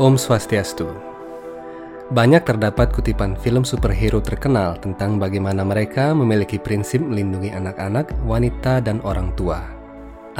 Om Swastiastu. Banyak terdapat kutipan film superhero terkenal tentang bagaimana mereka memiliki prinsip melindungi anak-anak, wanita, dan orang tua.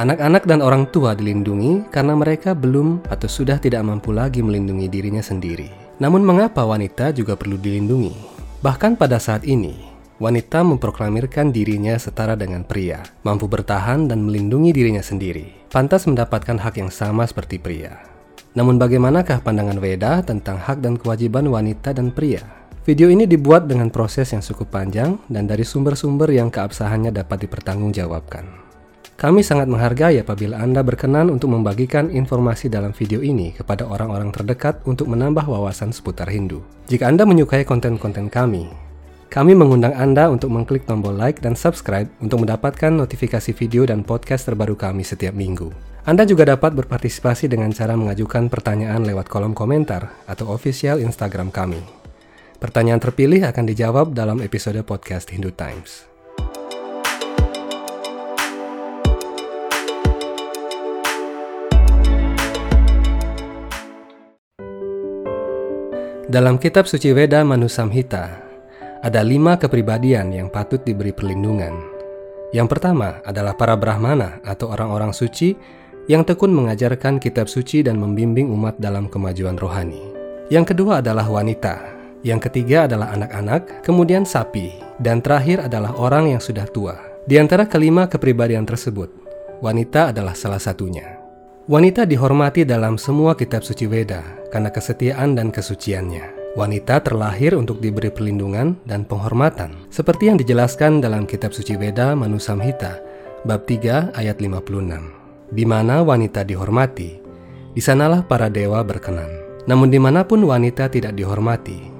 Anak-anak dan orang tua dilindungi karena mereka belum atau sudah tidak mampu lagi melindungi dirinya sendiri. Namun mengapa wanita juga perlu dilindungi? Bahkan pada saat ini, wanita memproklamirkan dirinya setara dengan pria, mampu bertahan dan melindungi dirinya sendiri, pantas mendapatkan hak yang sama seperti pria. Namun bagaimanakah pandangan Weda tentang hak dan kewajiban wanita dan pria? Video ini dibuat dengan proses yang cukup panjang dan dari sumber-sumber yang keabsahannya dapat dipertanggungjawabkan. Kami sangat menghargai apabila Anda berkenan untuk membagikan informasi dalam video ini kepada orang-orang terdekat untuk menambah wawasan seputar Hindu. Jika Anda menyukai konten-konten kami, kami mengundang Anda untuk mengklik tombol like dan subscribe untuk mendapatkan notifikasi video dan podcast terbaru kami setiap minggu. Anda juga dapat berpartisipasi dengan cara mengajukan pertanyaan lewat kolom komentar atau official Instagram kami. Pertanyaan terpilih akan dijawab dalam episode podcast Hindu Times. Dalam kitab suci Weda Manusamhita, ada lima kepribadian yang patut diberi perlindungan. Yang pertama adalah para Brahmana atau orang-orang suci yang tekun mengajarkan kitab suci dan membimbing umat dalam kemajuan rohani. Yang kedua adalah wanita. Yang ketiga adalah anak-anak, kemudian sapi, dan terakhir adalah orang yang sudah tua. Di antara kelima kepribadian tersebut, wanita adalah salah satunya. Wanita dihormati dalam semua kitab suci Weda karena kesetiaan dan kesuciannya. Wanita terlahir untuk diberi perlindungan dan penghormatan, seperti yang dijelaskan dalam kitab suci Weda Manusamhita, bab 3 ayat 56. Di mana wanita dihormati, di sanalah para dewa berkenan. Namun di mana pun wanita tidak dihormati,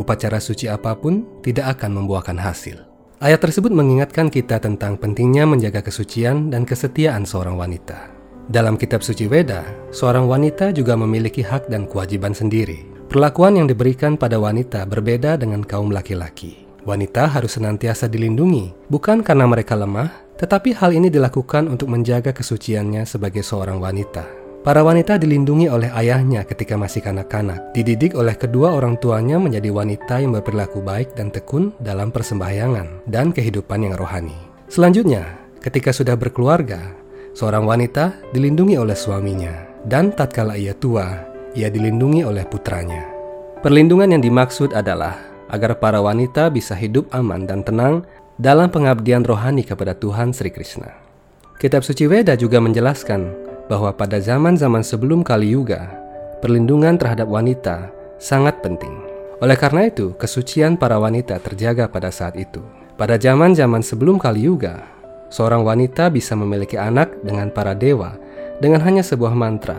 upacara suci apa pun tidak akan membuahkan hasil. Ayat tersebut mengingatkan kita tentang pentingnya menjaga kesucian dan kesetiaan seorang wanita. Dalam kitab suci Weda, seorang wanita juga memiliki hak dan kewajiban sendiri. Perlakuan yang diberikan pada wanita berbeda dengan kaum laki-laki. Wanita harus senantiasa dilindungi, bukan karena mereka lemah, tetapi hal ini dilakukan untuk menjaga kesuciannya sebagai seorang wanita. Para wanita dilindungi oleh ayahnya ketika masih kanak-kanak, dididik oleh kedua orang tuanya menjadi wanita yang berperilaku baik dan tekun dalam persembahyangan dan kehidupan yang rohani. Selanjutnya, ketika sudah berkeluarga, Seorang wanita dilindungi oleh suaminya, dan tatkala ia tua, ia dilindungi oleh putranya. Perlindungan yang dimaksud adalah agar para wanita bisa hidup aman dan tenang dalam pengabdian rohani kepada Tuhan Sri Krishna. Kitab suci Weda juga menjelaskan bahwa pada zaman-zaman sebelum Kali Yuga, perlindungan terhadap wanita sangat penting. Oleh karena itu, kesucian para wanita terjaga pada saat itu. Pada zaman-zaman sebelum Kali Yuga, seorang wanita bisa memiliki anak dengan para dewa dengan hanya sebuah mantra,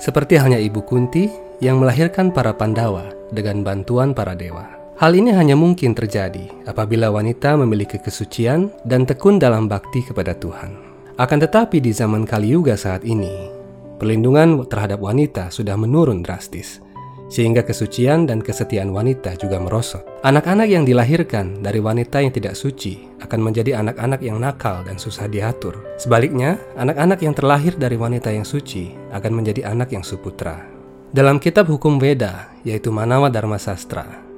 seperti halnya Ibu Kunti yang melahirkan para Pandawa dengan bantuan para dewa. Hal ini hanya mungkin terjadi apabila wanita memiliki kesucian dan tekun dalam bakti kepada Tuhan. Akan tetapi di zaman Kali Yuga saat ini, perlindungan terhadap wanita sudah menurun drastis sehingga kesucian dan kesetiaan wanita juga merosot. Anak-anak yang dilahirkan dari wanita yang tidak suci akan menjadi anak-anak yang nakal dan susah diatur. Sebaliknya, anak-anak yang terlahir dari wanita yang suci akan menjadi anak yang suputra. Dalam kitab hukum Weda, yaitu Manawa Dharma Sastra,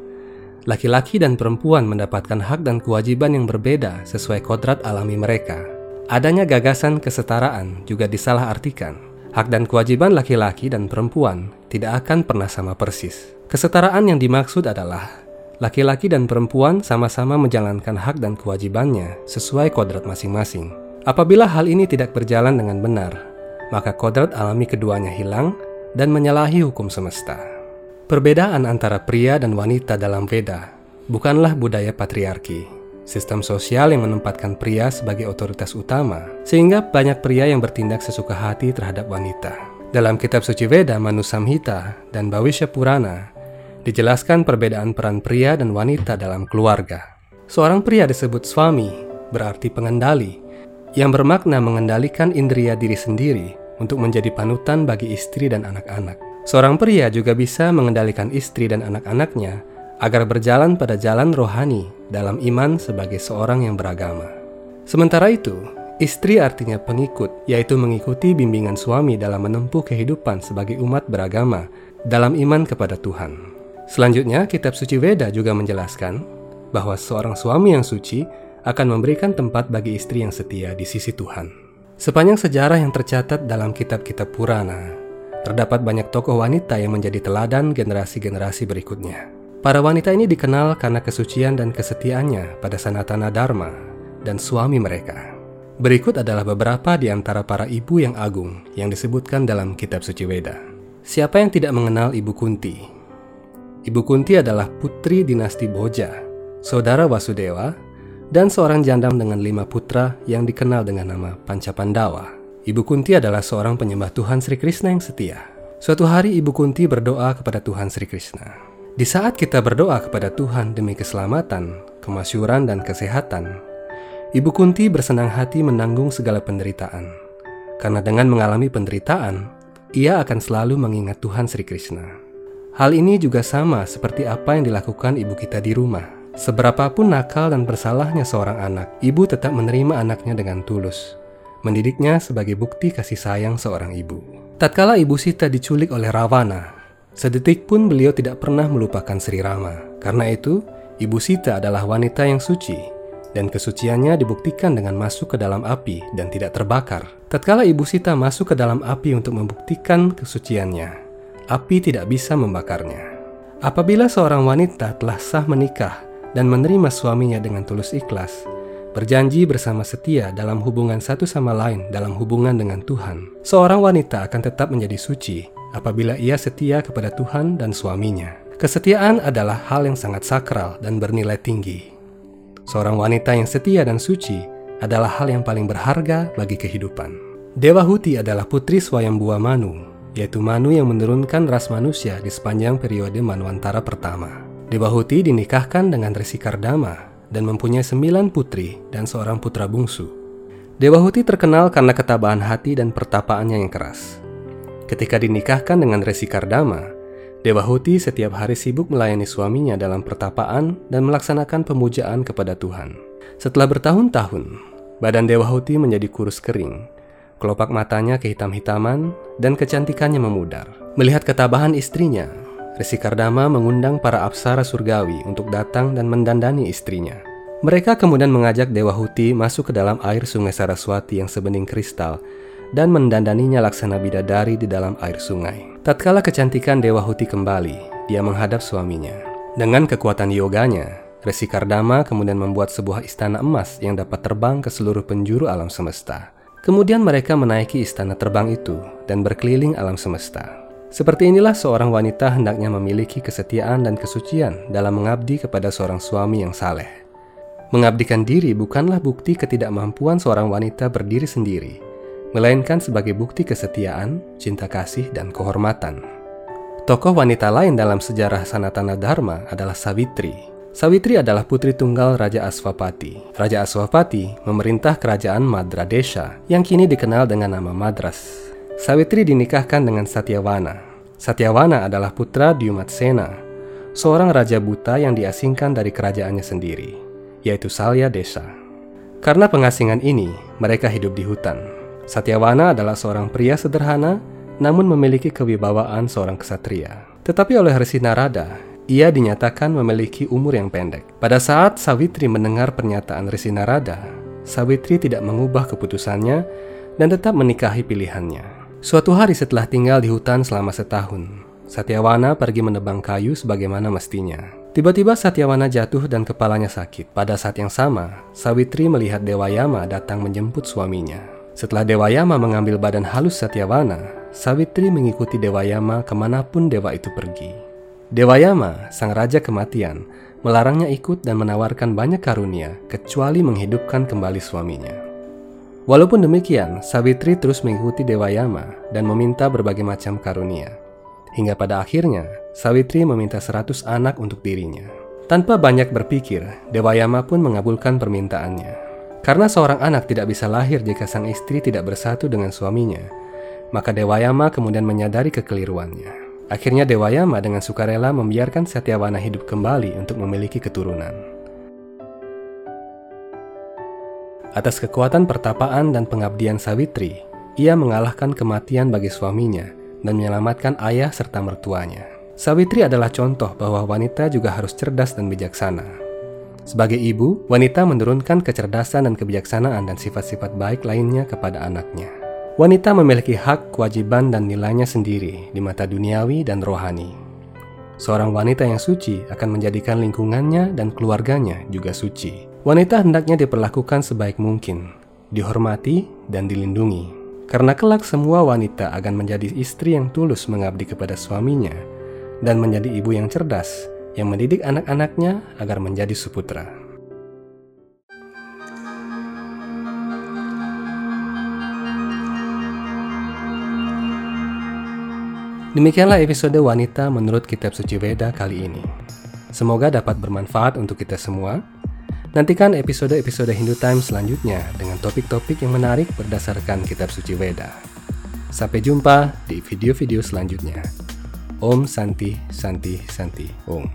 laki-laki dan perempuan mendapatkan hak dan kewajiban yang berbeda sesuai kodrat alami mereka. Adanya gagasan kesetaraan juga disalahartikan Hak dan kewajiban laki-laki dan perempuan tidak akan pernah sama persis. Kesetaraan yang dimaksud adalah laki-laki dan perempuan sama-sama menjalankan hak dan kewajibannya sesuai kodrat masing-masing. Apabila hal ini tidak berjalan dengan benar, maka kodrat alami keduanya hilang dan menyalahi hukum semesta. Perbedaan antara pria dan wanita dalam Veda bukanlah budaya patriarki, sistem sosial yang menempatkan pria sebagai otoritas utama, sehingga banyak pria yang bertindak sesuka hati terhadap wanita. Dalam kitab suci Veda Manusamhita dan Bhavisya Purana, dijelaskan perbedaan peran pria dan wanita dalam keluarga. Seorang pria disebut suami, berarti pengendali, yang bermakna mengendalikan indria diri sendiri untuk menjadi panutan bagi istri dan anak-anak. Seorang pria juga bisa mengendalikan istri dan anak-anaknya agar berjalan pada jalan rohani dalam iman sebagai seorang yang beragama. Sementara itu, Istri artinya pengikut, yaitu mengikuti bimbingan suami dalam menempuh kehidupan sebagai umat beragama dalam iman kepada Tuhan. Selanjutnya, kitab suci Weda juga menjelaskan bahwa seorang suami yang suci akan memberikan tempat bagi istri yang setia di sisi Tuhan. Sepanjang sejarah yang tercatat dalam kitab-kitab Purana, terdapat banyak tokoh wanita yang menjadi teladan generasi-generasi berikutnya. Para wanita ini dikenal karena kesucian dan kesetiaannya pada Sanatana Dharma dan suami mereka. Berikut adalah beberapa di antara para ibu yang agung yang disebutkan dalam kitab suci Weda. Siapa yang tidak mengenal Ibu Kunti? Ibu Kunti adalah putri dinasti Boja, saudara Wasudewa, dan seorang jandam dengan lima putra yang dikenal dengan nama Pancapandawa. Ibu Kunti adalah seorang penyembah Tuhan Sri Krishna yang setia. Suatu hari Ibu Kunti berdoa kepada Tuhan Sri Krishna. Di saat kita berdoa kepada Tuhan demi keselamatan, kemasyuran, dan kesehatan, Ibu Kunti bersenang hati menanggung segala penderitaan, karena dengan mengalami penderitaan, ia akan selalu mengingat Tuhan Sri Krishna. Hal ini juga sama seperti apa yang dilakukan ibu kita di rumah. Seberapapun nakal dan bersalahnya seorang anak, ibu tetap menerima anaknya dengan tulus, mendidiknya sebagai bukti kasih sayang seorang ibu. Tatkala ibu Sita diculik oleh Ravana, sedetik pun beliau tidak pernah melupakan Sri Rama. Karena itu, ibu Sita adalah wanita yang suci dan kesuciannya dibuktikan dengan masuk ke dalam api dan tidak terbakar. Tatkala Ibu Sita masuk ke dalam api untuk membuktikan kesuciannya, api tidak bisa membakarnya. Apabila seorang wanita telah sah menikah dan menerima suaminya dengan tulus ikhlas, berjanji bersama setia dalam hubungan satu sama lain dalam hubungan dengan Tuhan, seorang wanita akan tetap menjadi suci apabila ia setia kepada Tuhan dan suaminya. Kesetiaan adalah hal yang sangat sakral dan bernilai tinggi. Seorang wanita yang setia dan suci adalah hal yang paling berharga bagi kehidupan. Dewa Huti adalah putri Swayambua Manu, yaitu Manu yang menurunkan ras manusia di sepanjang periode Manwantara pertama. Dewa Huti dinikahkan dengan Resi Kardama dan mempunyai sembilan putri dan seorang putra bungsu. Dewa Huti terkenal karena ketabahan hati dan pertapaannya yang keras. Ketika dinikahkan dengan Resi Kardama, Dewa Huti setiap hari sibuk melayani suaminya dalam pertapaan dan melaksanakan pemujaan kepada Tuhan. Setelah bertahun-tahun, badan Dewa Huti menjadi kurus kering, kelopak matanya kehitam-hitaman, dan kecantikannya memudar. Melihat ketabahan istrinya, Resi Kardama mengundang para apsara surgawi untuk datang dan mendandani istrinya. Mereka kemudian mengajak Dewa Huti masuk ke dalam air sungai Saraswati yang sebening kristal dan mendandaninya laksana bidadari di dalam air sungai. Tatkala kecantikan Dewa Huti kembali, dia menghadap suaminya. Dengan kekuatan yoganya, Resi Kardama kemudian membuat sebuah istana emas yang dapat terbang ke seluruh penjuru alam semesta. Kemudian mereka menaiki istana terbang itu dan berkeliling alam semesta. Seperti inilah seorang wanita hendaknya memiliki kesetiaan dan kesucian dalam mengabdi kepada seorang suami yang saleh. Mengabdikan diri bukanlah bukti ketidakmampuan seorang wanita berdiri sendiri, melainkan sebagai bukti kesetiaan, cinta kasih, dan kehormatan. Tokoh wanita lain dalam sejarah Sanatana Dharma adalah Savitri. Savitri adalah putri tunggal Raja Aswapati. Raja Aswapati memerintah kerajaan Madra Desha yang kini dikenal dengan nama Madras. Savitri dinikahkan dengan Satyawana. Satyawana adalah putra Dyumatsena, seorang raja buta yang diasingkan dari kerajaannya sendiri, yaitu Salya Desa. Karena pengasingan ini, mereka hidup di hutan. Satyawana adalah seorang pria sederhana namun memiliki kewibawaan seorang kesatria. Tetapi oleh Resi Narada, ia dinyatakan memiliki umur yang pendek. Pada saat Sawitri mendengar pernyataan Resi Narada, Sawitri tidak mengubah keputusannya dan tetap menikahi pilihannya. Suatu hari setelah tinggal di hutan selama setahun, Satyawana pergi menebang kayu sebagaimana mestinya. Tiba-tiba Satyawana jatuh dan kepalanya sakit. Pada saat yang sama, Sawitri melihat Dewa Yama datang menjemput suaminya. Setelah Dewa Yama mengambil badan halus Satyavana, Savitri mengikuti Dewa Yama ke mana pun dewa itu pergi. Dewa Yama, sang raja kematian, melarangnya ikut dan menawarkan banyak karunia kecuali menghidupkan kembali suaminya. Walaupun demikian, Savitri terus mengikuti Dewa Yama dan meminta berbagai macam karunia. Hingga pada akhirnya, Savitri meminta seratus anak untuk dirinya. Tanpa banyak berpikir, Dewa Yama pun mengabulkan permintaannya. Karena seorang anak tidak bisa lahir jika sang istri tidak bersatu dengan suaminya, maka Dewayama kemudian menyadari kekeliruannya. Akhirnya Dewayama dengan sukarela membiarkan Satyawana hidup kembali untuk memiliki keturunan. Atas kekuatan pertapaan dan pengabdian Sawitri, ia mengalahkan kematian bagi suaminya dan menyelamatkan ayah serta mertuanya. Sawitri adalah contoh bahwa wanita juga harus cerdas dan bijaksana. Sebagai ibu, wanita menurunkan kecerdasan dan kebijaksanaan dan sifat-sifat baik lainnya kepada anaknya. Wanita memiliki hak, kewajiban, dan nilainya sendiri di mata duniawi dan rohani. Seorang wanita yang suci akan menjadikan lingkungannya dan keluarganya juga suci. Wanita hendaknya diperlakukan sebaik mungkin, dihormati, dan dilindungi. Karena kelak semua wanita akan menjadi istri yang tulus mengabdi kepada suaminya dan menjadi ibu yang cerdas yang mendidik anak-anaknya agar menjadi suputra. Demikianlah episode wanita menurut kitab suci Weda kali ini. Semoga dapat bermanfaat untuk kita semua. Nantikan episode-episode Hindu Time selanjutnya dengan topik-topik yang menarik berdasarkan kitab suci Weda. Sampai jumpa di video-video selanjutnya. Om Santi Santi Santi Om.